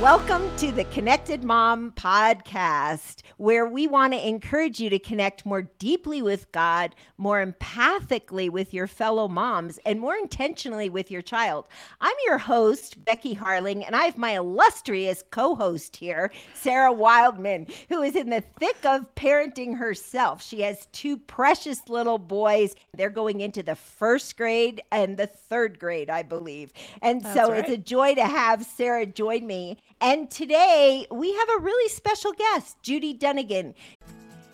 Welcome to the Connected Mom podcast, where we want to encourage you to connect more deeply with God, more empathically with your fellow moms, and more intentionally with your child. I'm your host, Becky Harling, and I have my illustrious co host here, Sarah Wildman, who is in the thick of parenting herself. She has two precious little boys. They're going into the first grade and the third grade, I believe. And That's so right. it's a joy to have Sarah join me. And today we have a really special guest, Judy Dunagan.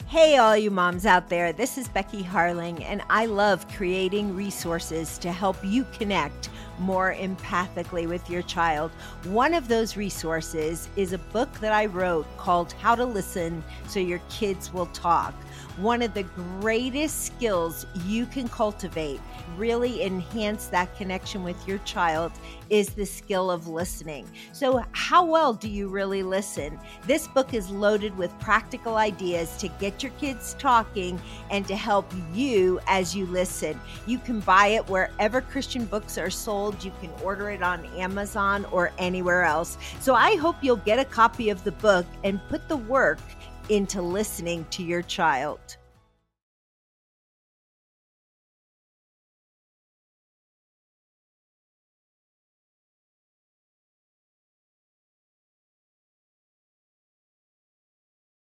Hey, all you moms out there, this is Becky Harling, and I love creating resources to help you connect more empathically with your child. One of those resources is a book that I wrote called How to Listen So Your Kids Will Talk. One of the greatest skills you can cultivate, really enhance that connection with your child, is the skill of listening. So, how well do you really listen? This book is loaded with practical ideas to get your kids talking and to help you as you listen. You can buy it wherever Christian books are sold. You can order it on Amazon or anywhere else. So, I hope you'll get a copy of the book and put the work into listening to your child.